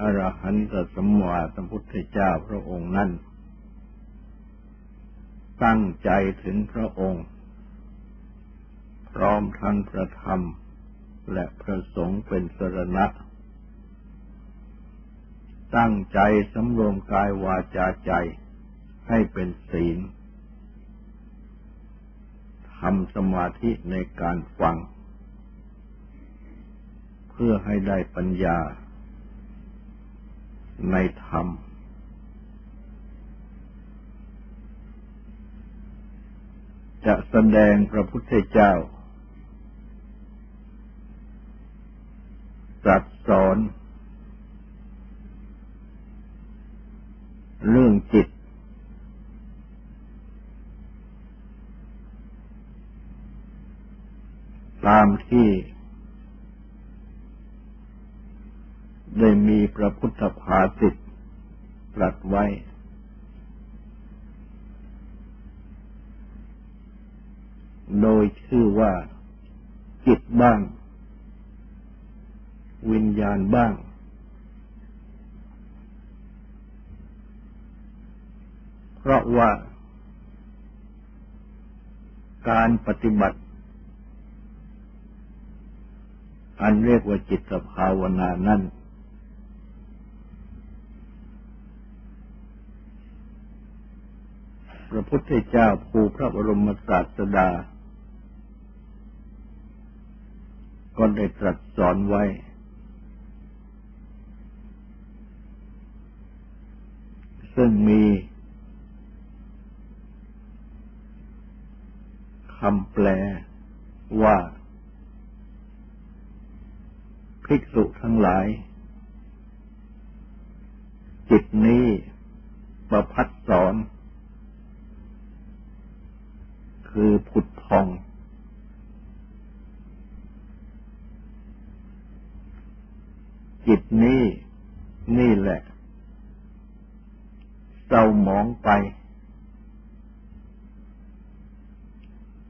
อรหันตสมมาสัมพุทธเจ้าพระองค์นั้น ตั้งใจถึงพระองค์ พร้อมทั้งพระธรรม และพระสงฆ์เป็นสรณะ ตั้งใจสำรวมกายวาจาใจให้เป็นศีลทำสมาธิในการฟัง เพื่อให้ได้ปัญญา ในธรรม จะแสดงพระพุทธเจ้าตรัสสอน เรื่องจิต ตามที่ได้มี พระพุทธภาสิตตรัสไว้ โดยชื่อว่า จิตบ้าง วิญญาณบ้าง เพราะว่า การปฏิบัติ อันเรียกว่าจิตภาวนานั้น พระพุทธเจ้าภูพระบรมศาสดา ก็ได้ตรัสสอนไว้ ซึ่งมีคำแปลว่า ภิกษุทั้งหลาย จิตนี้ประพัดสอน คือผุดพอง จิตนี้นี่แหละเศร้าหมองไป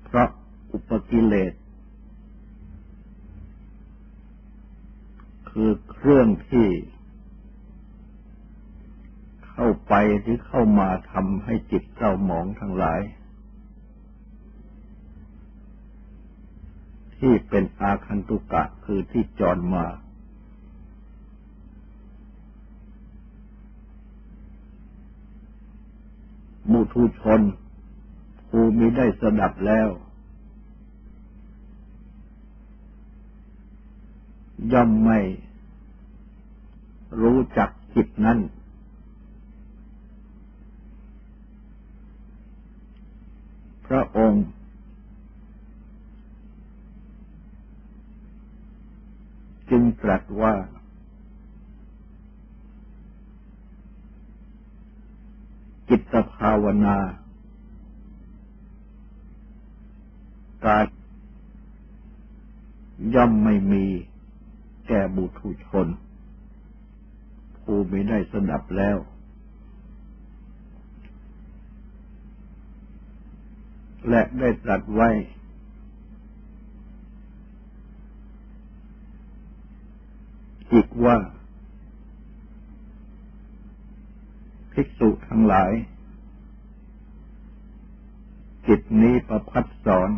เพราะอุปกิเลส คือเครื่องที่เข้าไปหรือเข้ามาทำให้จิตเศร้าหมองทั้งหลาย ที่เป็นอาคันตุกะคือที่จรมา มุทุชนภูมิได้สดับแล้ว ย่อมไม่รู้จักจิตนั้น พระองค์ จึงตรัสว่า จิตภาวนา การย่อมไม่มีแก่บุตุชน ผู้ไม่ได้สดับแล้ว และได้ตรัสไว้อีก ว่า ภิกษุทั้งหลาย จิตนี้ประพัดสอน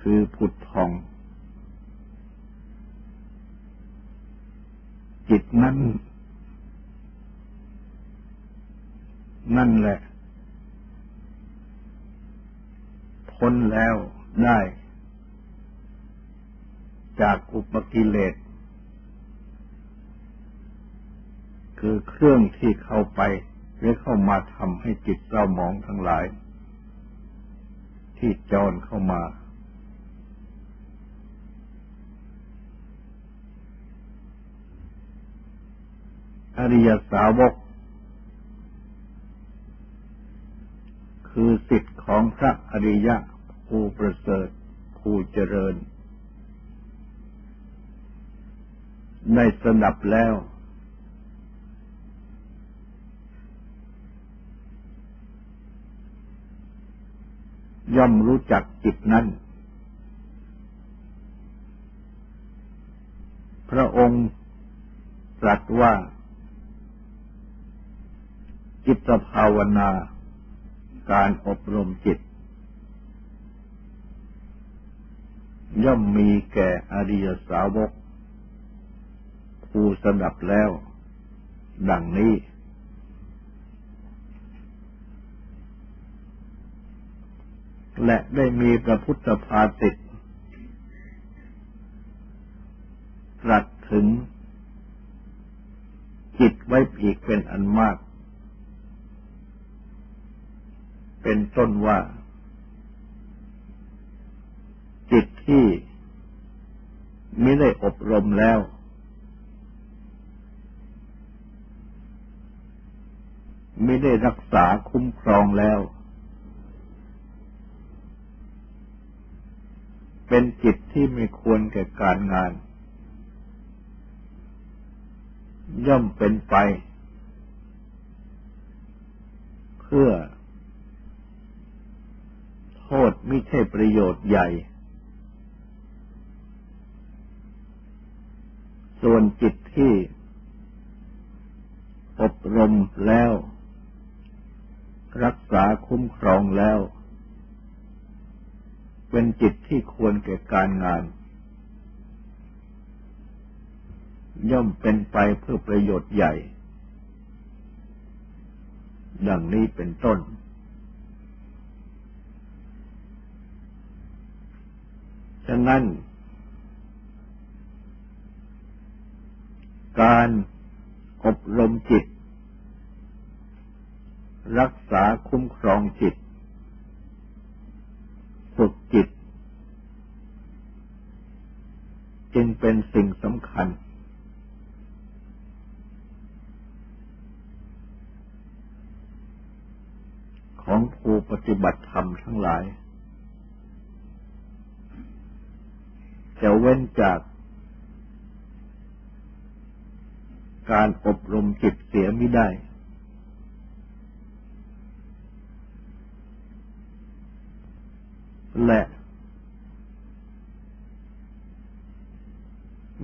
คือผุดทอง จิตนั้น นั่นแหละพ้นแล้วได้ จากอุปกิเลส คือเครื่องที่เข้าไปหรือเข้ามาทำให้จิตเศร้าหมองทั้งหลาย ที่จอนเข้ามา อริยสาวก คือสิทธิ์ของพระอริยะผู้ประเสริฐผู้เจริญ ได้สดับแล้ว ย่อมรู้จักจิตนั้น พระองค์ตรัสว่า จิตภาวนาการอบรมจิต ย่อมมีแก่อริยสาวก ผู้สดับแล้ว ดังนี้ และได้มีพระพุทธภาสิตตรัสถึง จิตไว้อีกเป็นอันมาก เป็นต้นว่า จิตที่ไม่ได้อบรมแล้ว ไม่ได้รักษาคุ้มครองแล้ว เป็นจิตที่ไม่ควรแก่การงาน ย่อมเป็นไป เพื่อ โทษไม่ใช่ประโยชน์ใหญ่ ส่วนจิตที่อบรมแล้ว รักษาคุ้มครองแล้ว เป็นจิตที่ควรแก่การงาน ย่อมเป็นไปเพื่อประโยชน์ใหญ่ ดังนี้เป็นต้น ฉะนั้น การอบรมจิต รักษาคุ้มครองจิต ฝึกจิต จึงเป็นสิ่งสำคัญ ของผู้ปฏิบัติธรรมทั้งหลาย จะเว้นจากการอบรมจิตเสียไม่ได้ และ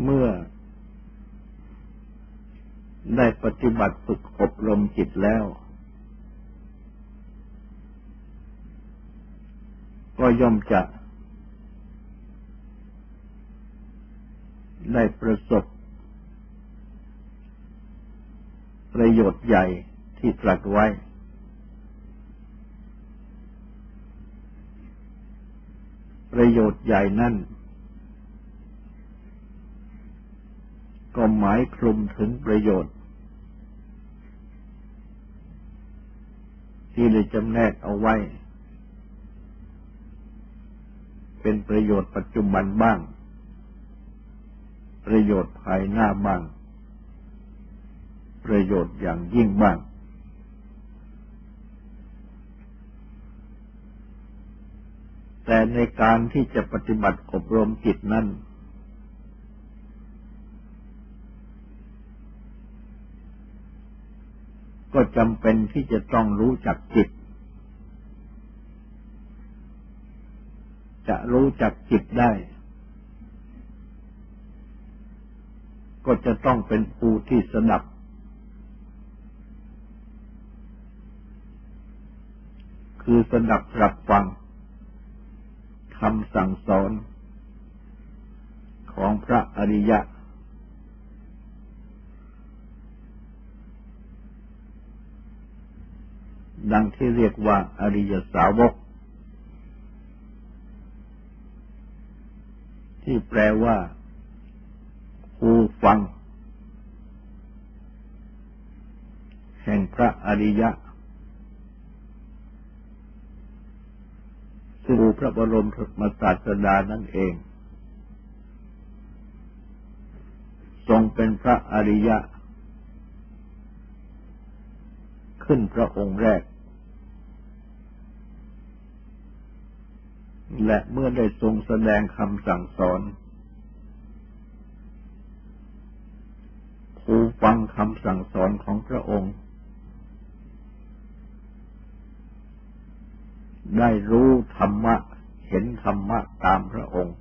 เมื่อ ได้ปฏิบัติฝึกอบรมจิตแล้ว ก็ย่อมจะ ได้ประสบ ประโยชน์ใหญ่ที่ตรัสไว้ ประโยชน์ใหญ่นั่น ก็หมายคลุมถึงประโยชน์ ที่ได้จำแนกเอาไว้ เป็นประโยชน์ปัจจุบันบ้าง ประโยชน์ภายหน้าบ้าง ประโยชน์อย่างยิ่งบ้าง แต่ในการที่จะปฏิบัติอบรมจิตนั้น ก็จำเป็นที่จะต้องรู้จักจิต จะรู้จักจิตได้ ก็จะต้องเป็นผู้ที่สนับคือสนับรับฟัง คำสั่งสอนของพระอริยะ ดังที่เรียกว่าอริยสาวก ที่แปลว่าผู้ฟัง แห่งพระอริยะสู่พ ระบรมมศาสดานั่นเอง ทรงเป็นพระอริยะ ขึ้นพระองค์แรก และเมื่อได้ทรงแสดงคำสั่งสอนผู้ฟังคำสั่งสอนของพระองค์ ได้รู้ธรรมะ เห็นธรรมะตามพระองค์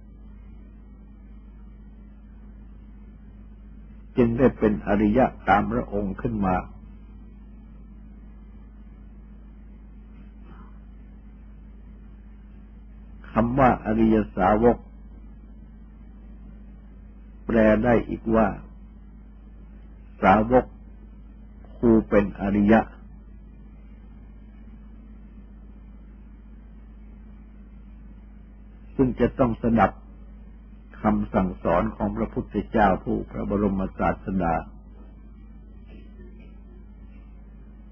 จึงได้เป็นอริยะตามพระองค์ขึ้นมา คำว่าอริยสาวก แปลได้อีกว่า สาวกผู้เป็นอริยะ ซึ่งจะต้องสดับคำสั่งสอนของพระพุทธเจ้าผู้พระบรมศาสดา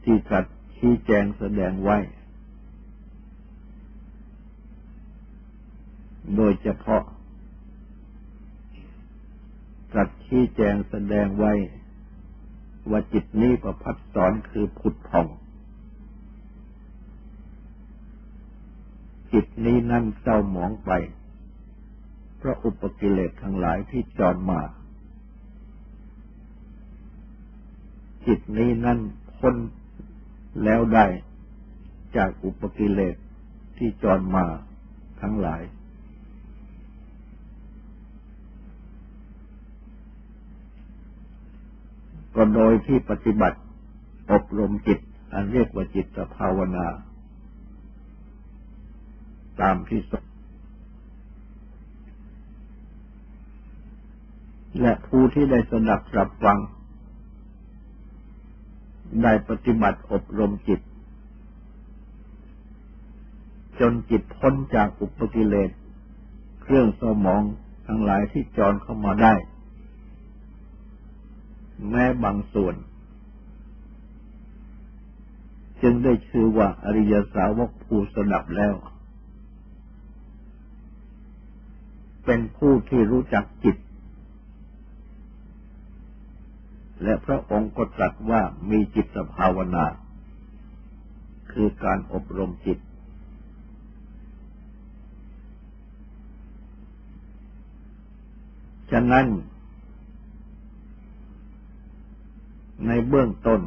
ที่ตรัสชี้แจงแสดงไว้ โดยเฉพาะตรัสชี้แจงแสดงไว้ ว่าจิตนี้ประพัดสอนคือผุดผ่อง จิตนี้นั่นเศร้าหมองไป เพราะอุปกิเลสทั้งหลายที่จรมา จิตนี้นั่นพ้นแล้วได้จากอุปกิเลสที่จรมาทั้งหลาย ก็โดยที่ปฏิบัติอบรมจิต อันเรียกว่าจิตภาวนา ตามที่สและผู้ที่ได้สดับรับฟัง ได้ปฏิบัติอบรมจิต จนจิตพ้นจากอุปกิเลส เครื่องสมองทั้งหลายที่จรเข้ามาได้ แม้บางส่วน จึงได้ชื่อว่าอริยสาวกผู้สดับแล้ว เป็นผู้ที่รู้จักจิต และพระองค์ก็ตรัสว่ามีจิตภาวนา คือการอบรมจิต ฉะนั้น ในเบื้องต้น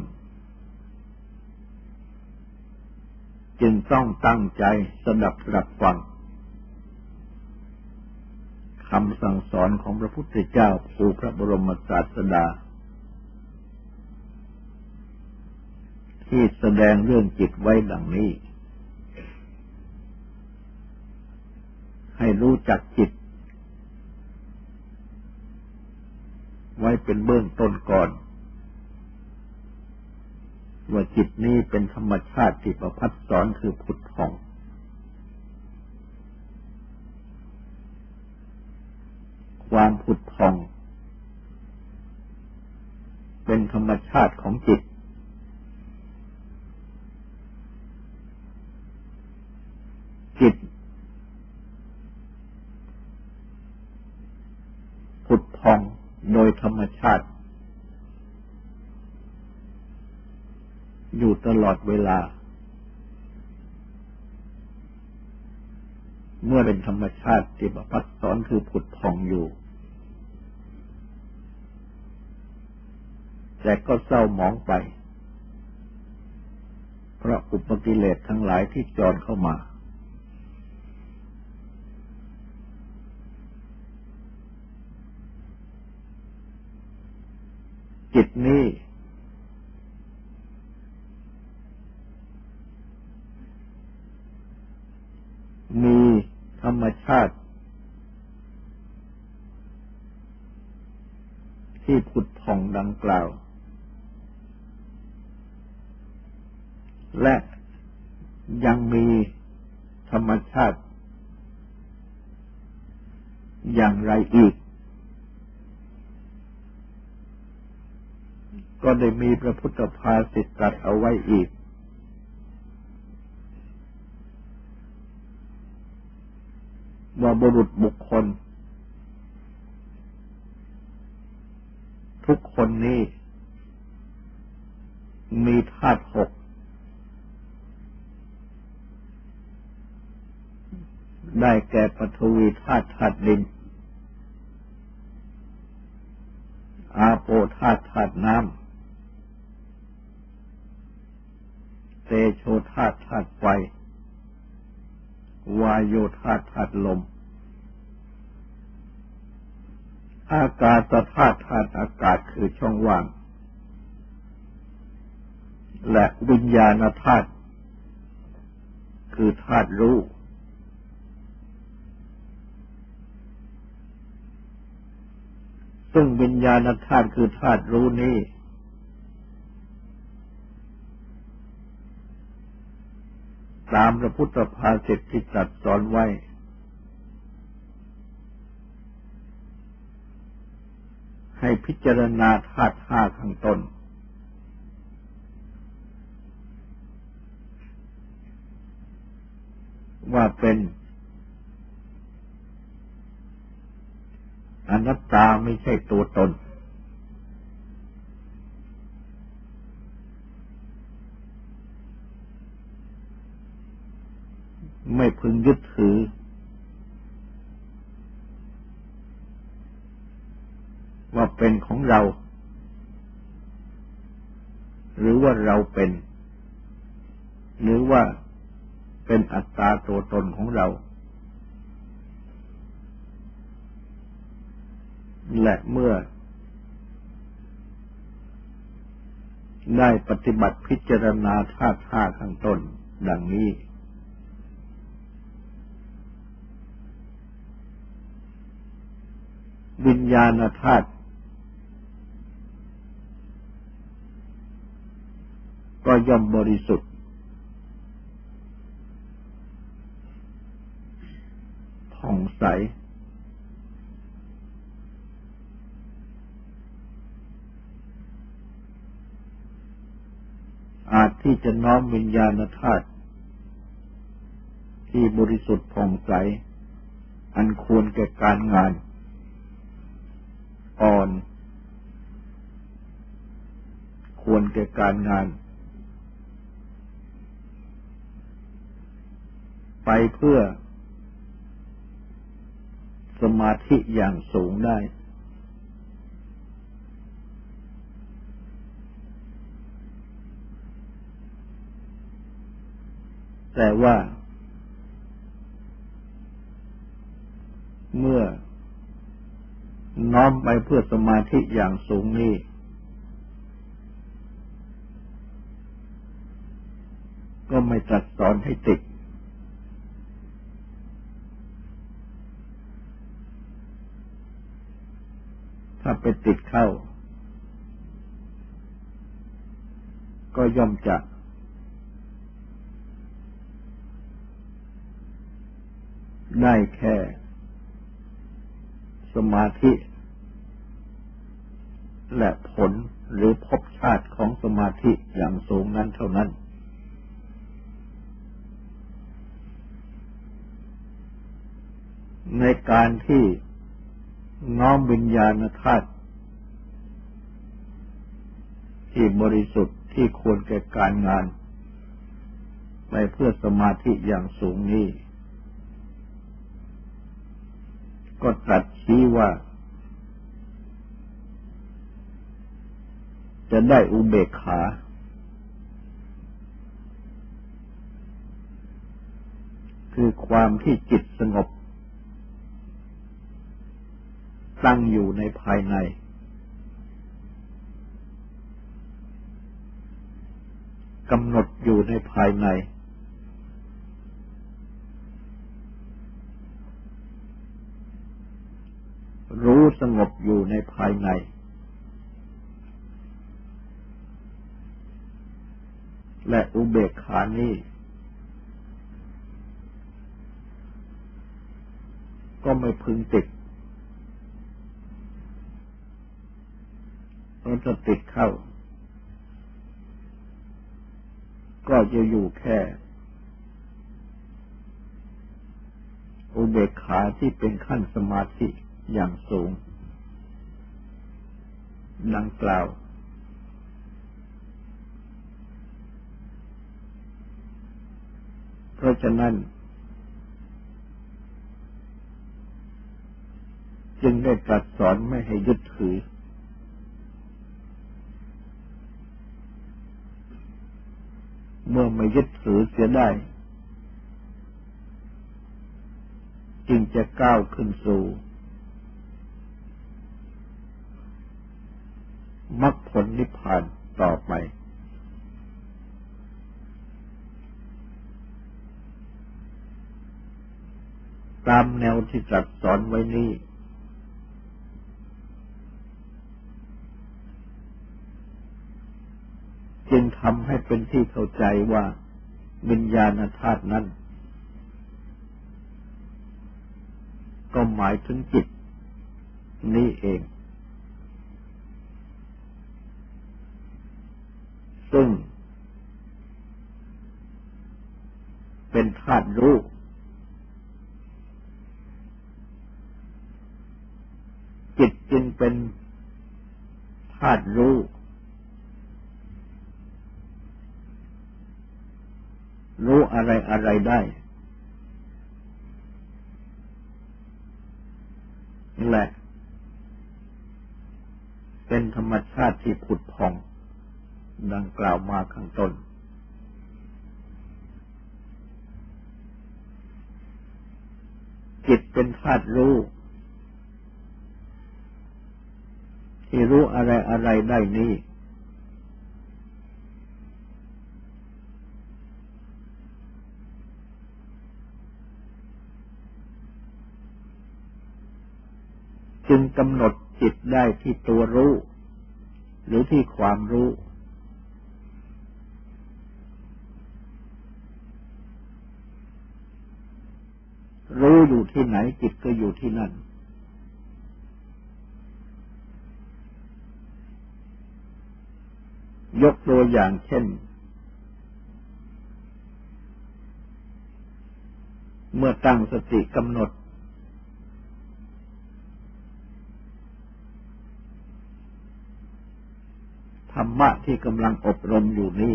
จึงต้องตั้งใจสดับรับฟัง คำสั่งสอนของพระพุทธเจ้าผู้พระบรมศาสดา ที่แสดงเรื่องจิตไว้ดังนี้ ให้รู้จักจิต ไว้เป็นเบื้องต้นก่อน ว่าจิตนี้เป็นธรรมชาติที่ประพัดสอนคือผุดผ่อง ความผุดผ่อง เป็นธรรมชาติของจิต จิต ผุดผ่องโดยธรรมชาติ อยู่ตลอดเวลา เมื่อเป็นธรรมชาติที่ประพัดสอนคือผุดผ่องอยู่ แต่ก็เศร้าหมองไป เพราะอุปกิเลสทั้งหลายที่จรเข้ามา จิตนี้มีธรรมชาติ ที่ผุดผ่องดังกล่าว และยังมีธรรมชาติ อย่างไรอีก ก็ได้มีพระพุทธภาสิตตรัสเอาไว้อีก ว่าบุรุษบุคคล ทุกคนนี้ มีธาตุหก ได้แก่ปฐวีธาตุธาตุดิน อาโปธาตุธาตุน้ำ เตโชธาตุธาตุไฟ วายโยธาตุธาตุลม อากาศธาตุธาตุอากาศคือช่องว่าง และวิญญาณธาตุคือธาตุรู้ ซึ่งวิญญาณธาตุคือธาตุรู้นี้ ตามพระพุทธภาษิตที่จัดสอนไว้ ให้พิจารณาธาตุห้าข้างต้นว่าเป็น อนัตตาไม่ใช่ตัวตน ไม่พึงยึดถือ ว่าเป็นของเรา หรือว่าเราเป็น หรือว่าเป็นอัตตาตัวตนของเรา และเมื่อ ได้ปฏิบัติพิจารณาธาตุห้าข้างต้น ดังนี้ วิญญาณธาตุก็ย่อมบริสุทธิ์ ผ่องใส อาจที่จะน้อมวิญญาณธาตุที่บริสุทธิ์ผ่องใส อันควรแก่การงาน อ่อน ควรแก่การงาน ไปเพื่อสมาธิอย่างสูงได้ แต่ว่า เมื่อน้อมไปเพื่อสมาธิอย่างสูงนี้ ก็ไม่ตรัสสอนให้ติด ถ้าไปติดเข้า ก็ย่อมจะ ได้แค่ สมาธิ และผลหรือพบชาติของสมาธิอย่างสูงนั้นเท่านั้น ในการที่น้อมวิญญาณธาตุที่บริสุทธิ์ที่ควรแก่การงาน ไปเพื่อสมาธิอย่างสูงนี้ ก็ตรัสชี้ว่า จะได้อุเบกขา คือความที่จิตสงบ ตั้งอยู่ในภายใน กำหนดอยู่ในภายในรู้ สงบอยู่ในภายใน และอุเบกขานี้ก็ไม่พึงติดเพราะจะติดเข้า ก็จะอยู่แค่ อุเบกขาที่เป็นขั้นสมาธิอย่างสูง ดังกล่าว เพราะฉะนั้น จึงได้ตรัสสอนไม่ให้ยึดถือ เมื่อไม่ยึดถือเสียได้ จึงจะก้าวขึ้นสู่ มรรคผลนิพพานต่อไปตามแนวที่ตรัสสอนไว้นี้ จึงทำให้เป็นที่เข้าใจว่าวิญญาณธาตุนั้น ก็หมายถึงจิต นี้เอง ซึ่ง เป็นธาตุรู้จิตจึงเป็นธาตุรู้ รู้อะไรอะไรได้นี่แหละ เป็นธรรมชาติที่ผุดพอง ดังกล่าวมาข้างต้น จิตเป็นธาตุรู้ ที่รู้อะไรอะไรได้นี้จึงกำหนดจิตได้ที่ตัวรู้ หรือที่ความรู้รู้ อยู่ที่ไหนจิตก็อยู่ที่นั่น ยกตัวอย่างเช่น เมื่อตั้งสติกำหนด ธรรมะที่กำลังอบรมอยู่นี้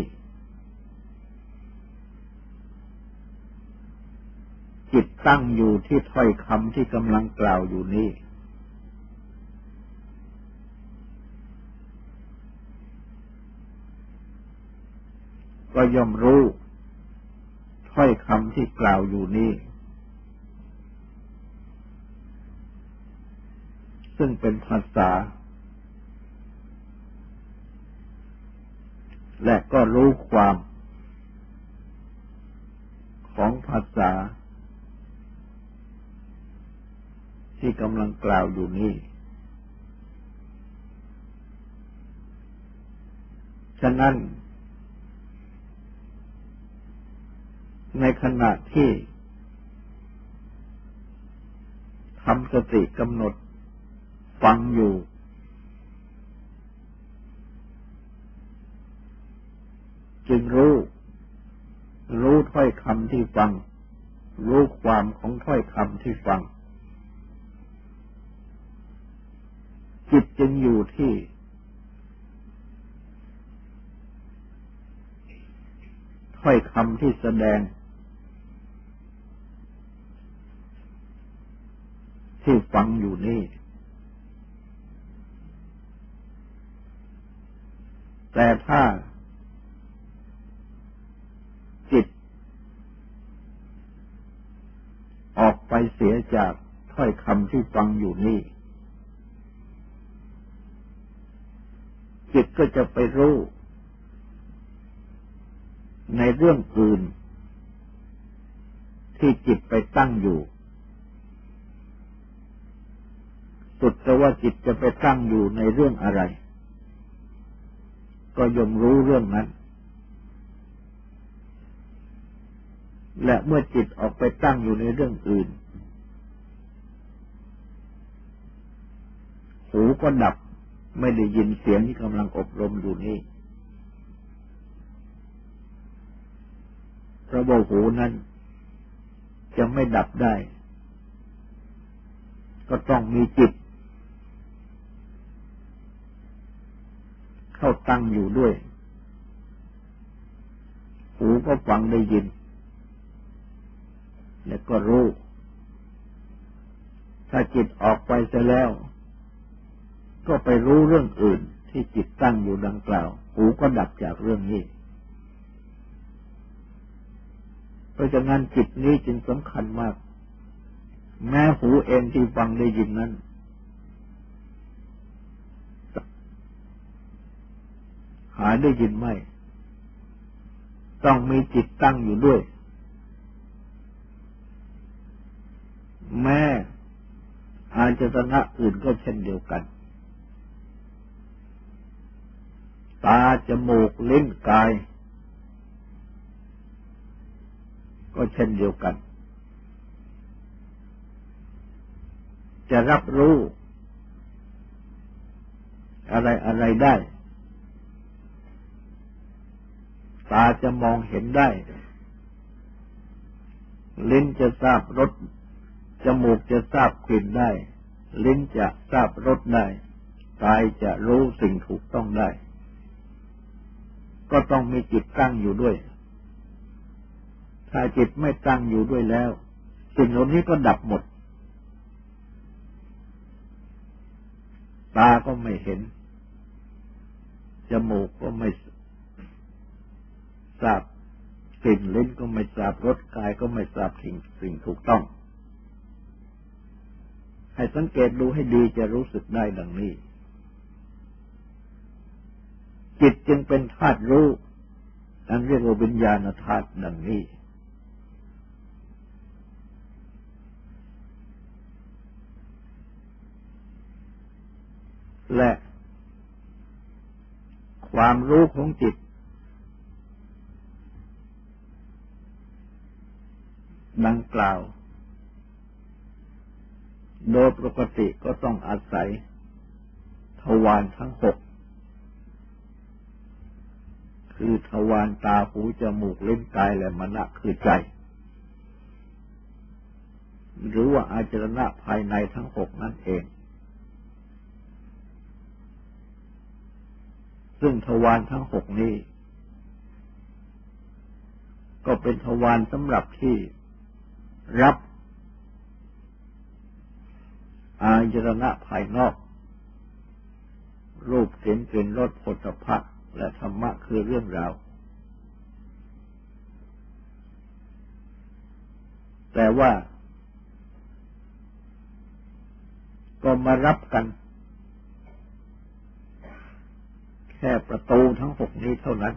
จิตตั้งอยู่ที่ถ้อยคำที่กำลังกล่าวอยู่นี้ ก็ย่อมรู้ ถ้อยคำที่กล่าวอยู่นี้ ซึ่งเป็นภาษา และก็รู้ความของภาษา ที่กำลังกล่าวอยู่นี้ฉะนั้น ในขณะที่ทำสติกำหนดฟังอยู่ จึงรู้ รู้ถ้อยคำที่ฟัง รู้ความของถ้อยคำที่ฟัง จิตจึงอยู่ที่ ถ้อยคำที่แสดง ที่ฟังอยู่นี่ แต่ถ้าจิต ออกไปเสียจากถ้อยคำที่ฟังอยู่นี่ จิตก็จะไปรู้ ในเรื่องอื่น ที่จิตไปตั้งอยู่ สุดแต่ว่าจิตจะไปตั้งอยู่ในเรื่องอะไร ก็ยมรู้เรื่องนั้น และเมื่อจิตออกไปตั้งอยู่ในเรื่องอื่น หูก็ดับ ไม่ได้ยินเสียงที่กำลังอบรมอยู่นี่พระโบหูนั้นจะไม่ดับได้ ก็ต้องมีจิต เข้าตั้งอยู่ด้วย หูก็ฟังได้ยิน และก็รู้ ถ้าจิตออกไปเสียแล้ว ก็ไปรู้เรื่องอื่นที่จิตตั้งอยู่ดังกล่าว หูก็ดับจากเรื่องนี้ เพราะฉะนั้นจิตนี้จึงสำคัญมาก แม้หูเองที่ฟังได้ยินนั้น หาได้ยินไหมต้องมีจิตตั้งอยู่ด้วย แม้อาจตนะอื่นก็เช่นเดียวกัน ตาจมูกลิ้นกาย ก็เช่นเดียวกัน จะรับรู้ อะไรอะไรได้ ตาจะมองเห็นได้ ลิ้นจะทราบรสจมูกจะทราบกลิ่นได้ ลิ้นจะทราบรสได้กายจะรู้สิ่งถูกต้องได้ ก็ต้องมีจิตตั้งอยู่ด้วย ถ้าจิตไม่ตั้งอยู่ด้วยแล้ว สิ่งเหล่านี้ก็ดับหมด ตาก็ไม่เห็น จมูกก็ไม่ทราบกลิ่นลิ้นก็ไม่ทราบรสกายก็ไม่ทราบสิ่งสิ่งถูกต้อง ให้สังเกตดูให้ดีจะรู้สึกได้ดังนี้ จิตจึงเป็นธาตุรู้ อันเรียกว่าวิญญาณธาตุดังนี้ และความรู้ของจิต ดังกล่าว โดยปกติก็ต้องอาศัยทวารทั้งหก คือทวารตาหูจมูกเล่นกายและมณะคือใจ หรือว่าอาจรณะภายในทั้งหกนั่นเอง ซึ่งทวารทั้งหกนี้ ก็เป็นทวารสำหรับที่รับอายรณะภายนอก รูปเสียงกลิ่นรสผลพะ และธรรมะคือเรื่องราว แต่ว่า ก็มารับกัน แค่ประตูทั้งหกนี้เท่านั้น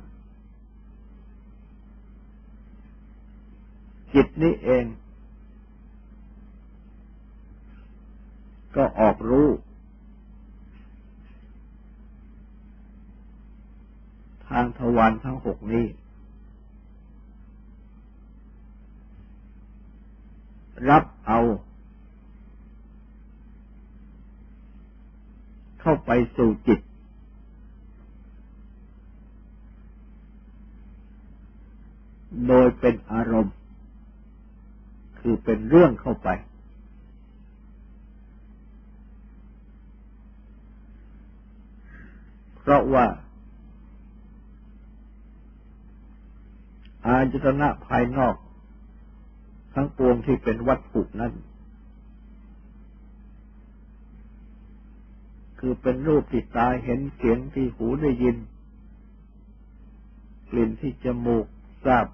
จิตนี้เอง ก็ออกรู้ ทางทวารทั้งหกนี้ รับเอา เข้าไปสู่จิต โดยเป็นอารมณ์ คือเป็นเรื่องเข้าไปเพราะว่า อาจตนะภายนอก ทั้งปวงที่เป็นวัตถุนั้น คือเป็นรูปที่ตาเห็นเสียงที่หูได้ยิน กลิ่นที่จมูกทราบ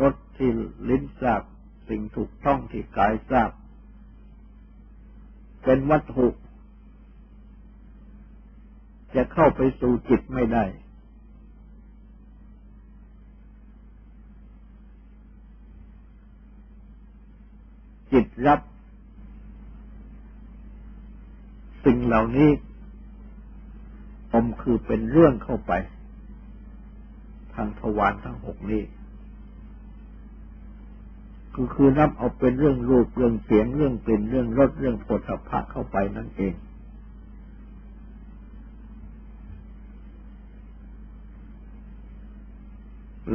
รสที่ลิ้นทราบ สิ่งถูกต้องที่กายทราบ เป็นวัตถุ จะเข้าไปสู่จิตไม่ได้ จิตรับ สิ่งเหล่านี้อมคือเป็นเรื่องเข้าไป ทางทวารทั้งหกนี้ก็คือรับเอาเป็นเรื่องรูปเรื่องเสียงเรื่องกลิ่นเรื่องรสเรื่องผลสัพพะเข้าไปนั่นเอง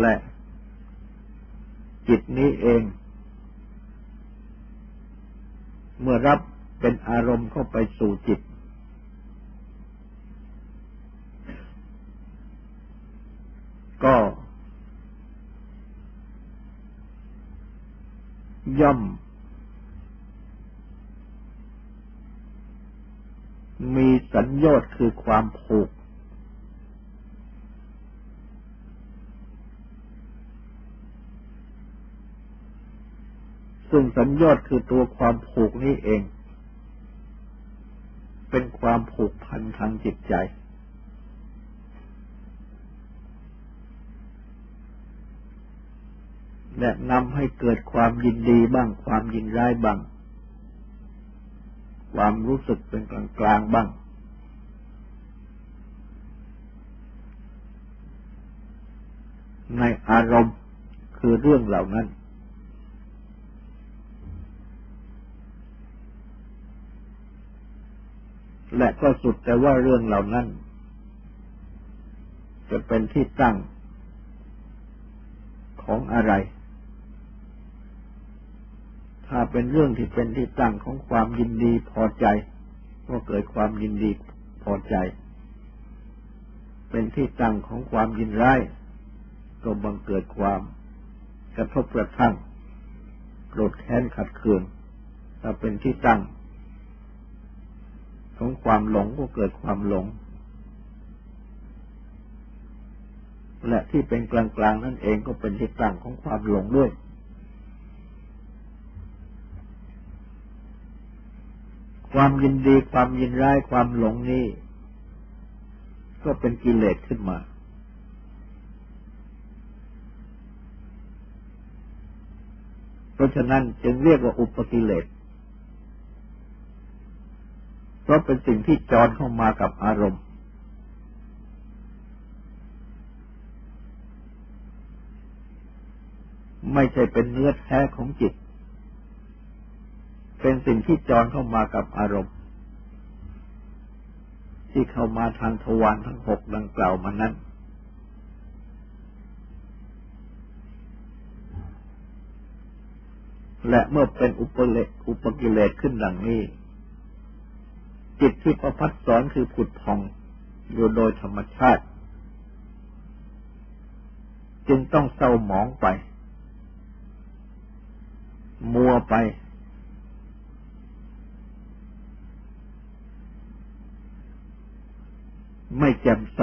และจิตนี้เอง เมื่อรับเป็นอารมณ์เข้าไปสู่จิต ก็ย่อม มีสัญญอดคือความผูก ซึ่งสัญญา์คือตัวความผูกนี้เอง เป็นความผูกพันทางจิตใจ และนำให้เกิดความยินดีบ้าง ความยินร้ายบ้าง ความรู้สึกเป็นกลางกลางบ้างในอารมณ์คือเรื่องเหล่านั้น และก็สุดแต่ว่าเรื่องเหล่านั้น จะเป็นที่ตั้งของอะไร ถ้าเป็นเรื่องที่เป็นที่ตั้งของความยินดีพอใจ ก็เกิดความยินดีพอใจ เป็นที่ตั้งของความยินร้าย ก็บังเกิดความกระทบกระทั่งโกรธแค้นขัดเคืองถ้าเป็นที่ตั้ง ของความหลงก็เกิดความหลง และที่เป็นกลางๆนั่นเองก็เป็นที่ตั้งของความหลงด้วย ความยินดีความยินร้ายความหลงนี้ ก็เป็นกิเลสขึ้นมาเพราะฉะนั้นจึงเรียกว่าอุปกิเลส เพราะเป็นสิ่งที่จรเข้ามากับอารมณ์ ไม่ใช่เป็นเนื้อแท้ของจิต เป็นสิ่งที่จรเข้ามากับอารมณ์ ที่เข้ามาทางทวารทั้งหกดังกล่าวมานั้นและเมื่อเป็นอุปเลอุปกิเลสขึ้นดังนี้ จิตที่ประพัดสอนคือผุดพองอยู่โดยธรรมชาติ จึงต้องเศร้าหมองไป มัวไป ไม่แจ่มใส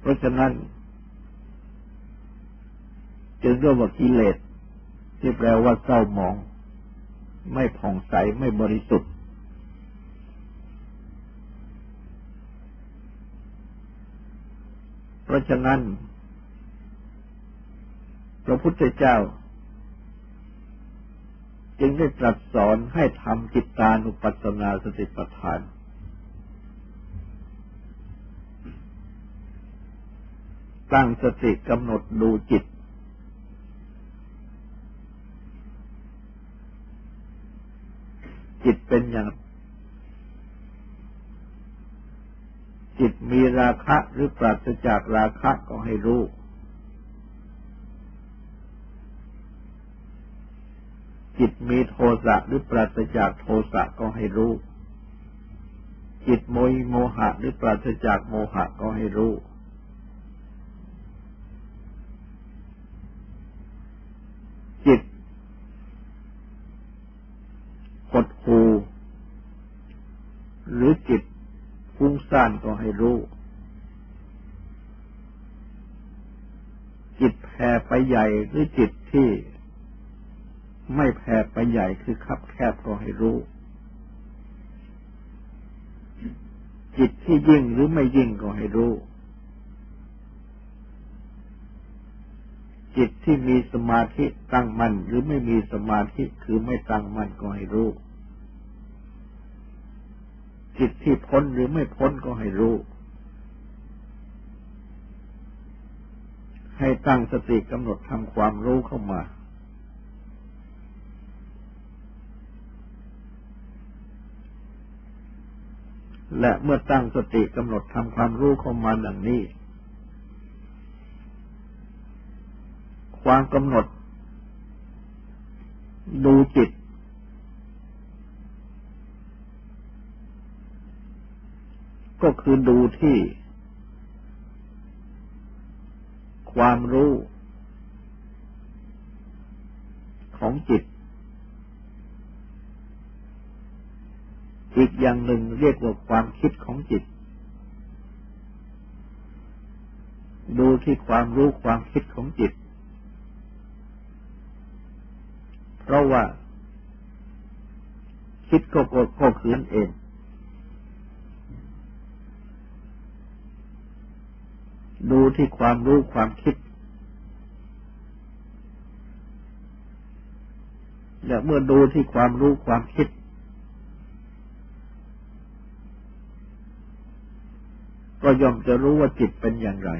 เพราะฉะนั้น จึงเรียกว่ากิเลส ที่แปลว่าเศร้าหมอง ไม่ผ่องใสไม่บริสุทธิ์ เพราะฉะนั้น พระพุทธเจ้า จึงได้ตรัสสอนให้ทำจิตตานุปัสสนาสติปัฏฐานตั้งสติกำหนดดูจิต จิต เป็นอย่างจิตมีราคะหรือปราศจากราคะก็ให้รู้ จิตมีโทสะหรือปราศจากโทสะก็ให้รู้ จิตโมยโมหะหรือปราศจากโมหะก็ให้รู้ จิตห ดหูหรือจิตฟุ้งซ่านก็ให้รู้ จิตแผ่ไปใหญ่หรือจิตที่ไม่แผ่ไปใหญ่คือคับแคบก็ให้รู้ จิตที่ยิ่งหรือไม่ยิ่งก็ให้รู้ จิตที่มีสมาธิตั้งมั่นหรือไม่มีสมาธิคือไม่ตั้งมั่นก็ให้รู้ จิตที่พ้นหรือไม่พ้นก็ให้รู้ ให้ตั้งสติกำหนดทำความรู้เข้ามา และเมื่อตั้งสติกำหนดทำความรู้เข้ามาดังนี้ ความกำหนดดูจิต ก็คือดูที่ ความรู้ ของจิต อีกอย่างหนึ่งเรียกว่าความคิดของจิต ดูที่ความรู้ความคิดของจิต เพราะว่า คิดก็กดก็ขืนเอง ดูที่ความรู้ความคิด และเมื่อดูที่ความรู้ความคิด ก็ย่อมจะรู้ว่าจิตเป็นอย่างไร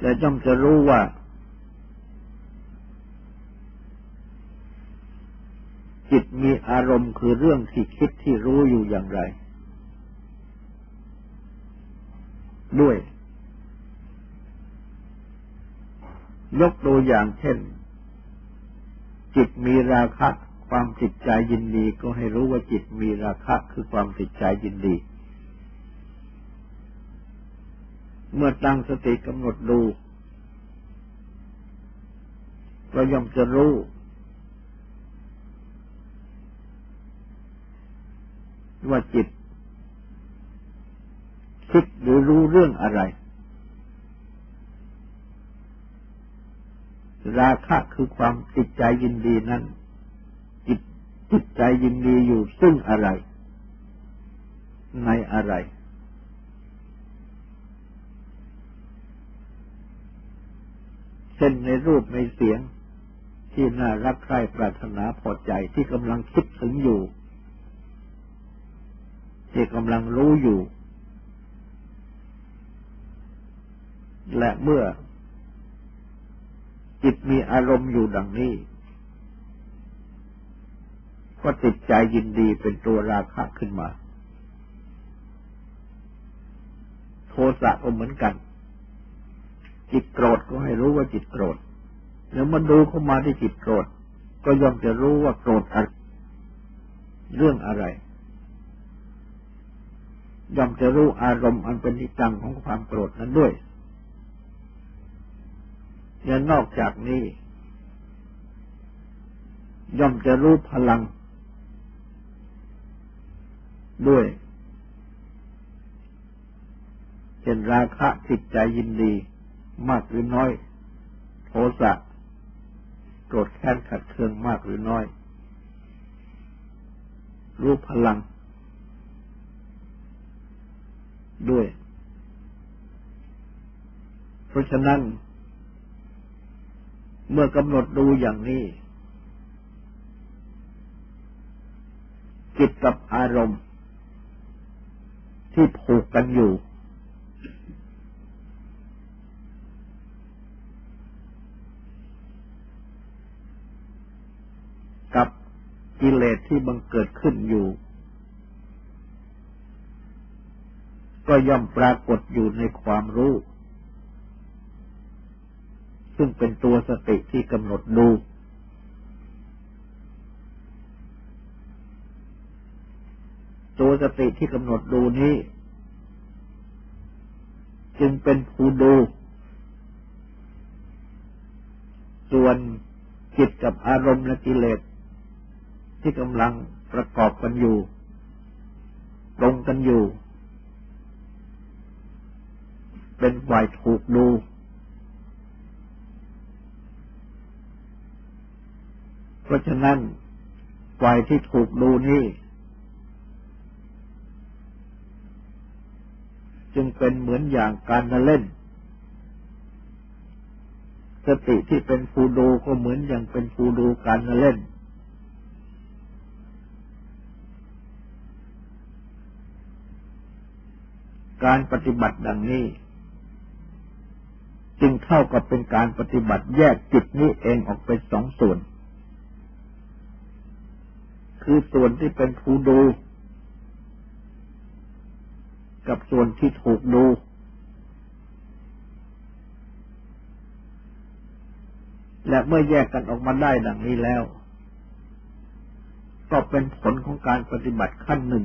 และย่อมจะรู้ว่าจิตมีอารมณ์คือเรื่องที่คิดที่รู้อยู่อย่างไร ด้วย ยกตัวอย่างเช่น จิตมีราคะความจิตใจยินดีก็ให้รู้ว่าจิตมีราคะคือความจิตใจยินดี เมื่อตั้งสติกำหนดดูเราย่อมจะรู้ ว่าจิต คิดหรือรู้เรื่องอะไร ราคะคือความจิตใจยินดีนั้น จิตจิตใจยินดีอยู่ซึ่งอะไร ในอะไร เช่นในรูปในเสียงที่น่ารักใคร่ปรารถนาพอใจที่กำลังคิดถึงอยู่ ที่กำลังรู้อยู่ และเมื่อ จิตมีอารมณ์อยู่ดังนี้ ก็ติดใจยินดีเป็นตัวราคะขึ้นมา โทสะก็เหมือนกัน จิตโกรธก็ให้รู้ว่าจิตโกรธแล้วมาดูเข้ามาที่จิตโกรธ ก็ย่อมจะรู้ว่าโกรธอะไรเรื่องอะไรย่อมจะรู้อารมณ์อันเป็นที่ตั้งของความโกรธนั้นด้วย และนอกจากนี้ ย่อมจะรู้พลัง ด้วยเช่นราคะจิตใจยินดี มากหรือน้อย โทสะโกรธแค้นขัดเคืองมากหรือน้อย รู้พลัง ด้วย เพราะฉะนั้น เมื่อกำหนดดูอย่างนี้ จิตกับอารมณ์ ที่ผูกกันอยู่ กับกิเลสที่บังเกิดขึ้นอยู่ ก็ย่อมปรากฏอยู่ในความรู้ ซึ่งเป็นตัวสติที่กำหนดดู ตัวสติที่กำหนดดูนี้ จึงเป็นผู้ดู ส่วนจิตกับอารมณ์และกิเลสที่กำลังประกอบกันอยู่ ตรงกันอยู่ เป็นฝ่ายถูกดู เพราะฉะนั้นฝ่ายที่ถูกดูนี่ จึงเป็นเหมือนอย่างการเล่น สติที่เป็นผู้ดูก็เหมือนอย่างเป็นผู้ดูการเล่น การปฏิบัติดังนี้จึงเท่ากับเป็นการปฏิบัติแยกจิตนี้เองออกเป็นสองส่วน คือส่วนที่เป็นผู้ดู กับส่วนที่ถูกดู และเมื่อแยกกันออกมาได้ดังนี้แล้ว ก็เป็นผลของการปฏิบัติขั้นหนึ่ง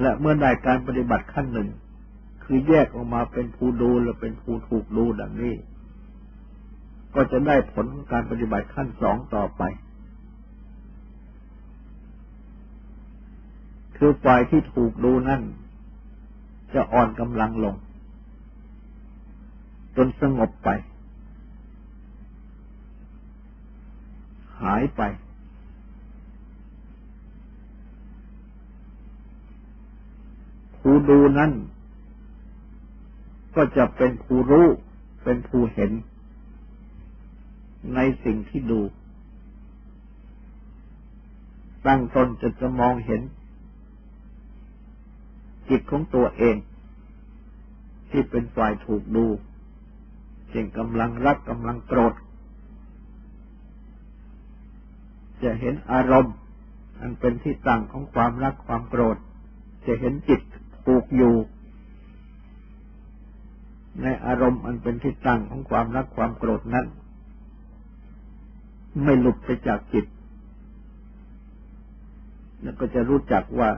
และเมื่อได้การปฏิบัติขั้นหนึ่ง คือแยกออกมาเป็นผู้ดูและเป็นผู้ถูกดูดังนี้ ก็จะได้ผลของการปฏิบัติขั้นสองต่อไป คือฝ่ายที่ถูกดูนั่น จะอ่อนกำลังลง จนสงบไป หายไปผู้ดูนั้น ก็จะเป็นผู้รู้ เป็นผู้เห็น ในสิ่งที่ดู ตั้งตนจะจะมองเห็น จิตของตัวเอง ที่เป็นฝ่ายถูกดูเช่นกำลังรักกำลังโกรธ จะเห็นอารมณ์ อันเป็นที่ตั้งของความรักความโกรธ จะเห็นจิตผูกอยู่ ในอารมณ์อันเป็นที่ตั้งของความรักความโกรธนั้น ไม่หลุดไปจากจิต แล้วก็จะรู้จักว่า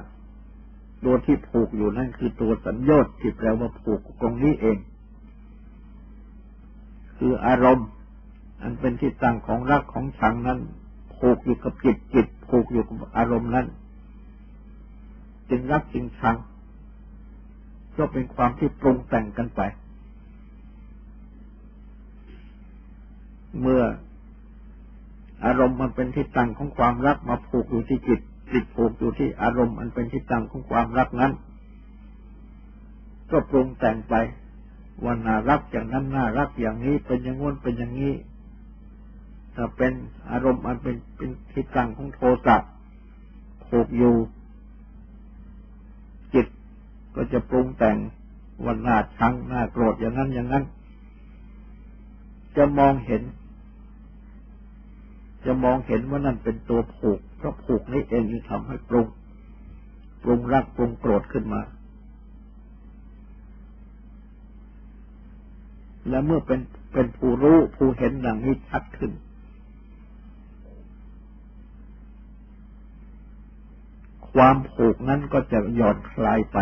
ตัวที่ผูกอยู่นั่นคือตัวสัญญต์ที่แปลว่าผูกตรงนี้เอง คืออารมณ์ อันเป็นที่ตั้งของรักของชังนั้น ผูกอยู่กับจิตจิต ผูกอยู่กับอารมณ์นั้น จึงรักจึงชังก็เป็นความที่ปรุงแต่งกันไป เมื่ออารมณ์มันเป็นที่ตั้งของความรักมาผูกอยู่ที่จิตจิตผูกอยู่ที่อารมณ์อันเป็นที่ตั้งของความรักนั้น ก็ปรุงแต่งไปว่าน่ารักอย่างนั้นน่ารักอย่างนี้เป็นอย่างง้นเป็นอย่างนี้ ถ้าเป็นอารมณ์อันเป็นเป็นที่ตั้งของโทสะผูกอยู่ จิตก็จะปรุงแต่งวันน้าชังน้าโกรธอย่างนั้นอย่างนั้น จะมองเห็น จะมองเห็นว่านั่นเป็นตัวผูกเพราะผูกนี้เองที่ทำให้ปรุงปรุงรักปรุงโกรธขึ้นมา และเมื่อเป็นเป็นผู้รู้ผู้เห็นดังนี้ชัดขึ้น ความผูกนั้นก็จะหย่อนคลายไป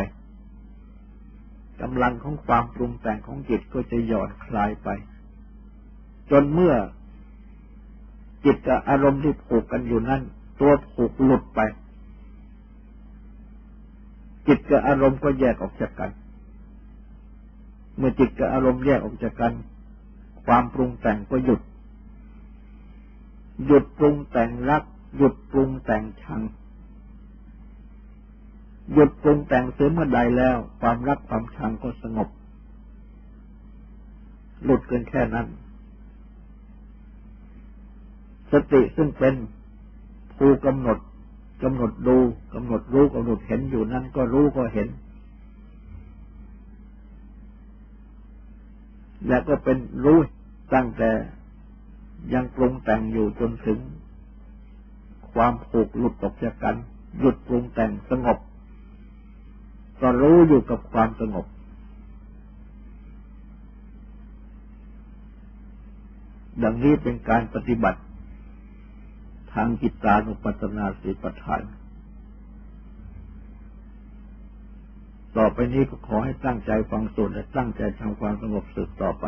กำลังของความปรุงแต่งของจิตก็จะหย่อนคลายไป จนเมื่อ จิตกับอารมณ์ที่ผูกกันอยู่นั้น ตัวผูกหลุดไป จิตกับอารมณ์ก็แยกออกจากกัน เมื่อจิตกับอารมณ์แยกออกจากกัน ความปรุงแต่งก็หยุด หยุดปรุงแต่งรัก หยุดปรุงแต่งชัง หยุดปรุงแต่งเสียเมื่อใดแล้ว ความรักความชังก็สงบ หลุดกันแค่นั้น สติซึ่งเป็นผู้กำหนดกำหนดดูกำหนดรู้กำหนดเห็นอยู่นั้นก็รู้ก็เห็น และก็เป็นรู้ตั้งแต่ยังปรุงแต่งอยู่จนถึง ความผูกหลุดออกจากกัน หยุดปรุงแต่งสงบ ก็รู้อยู่กับความสงบ ดังนี้เป็นการปฏิบัติ ทางจิตตานุปัสสนาสีปทาน ต่อไปนี้ก็ขอให้ตั้งใจฟังสวดและตั้งใจทำความสงบสืบต่อไป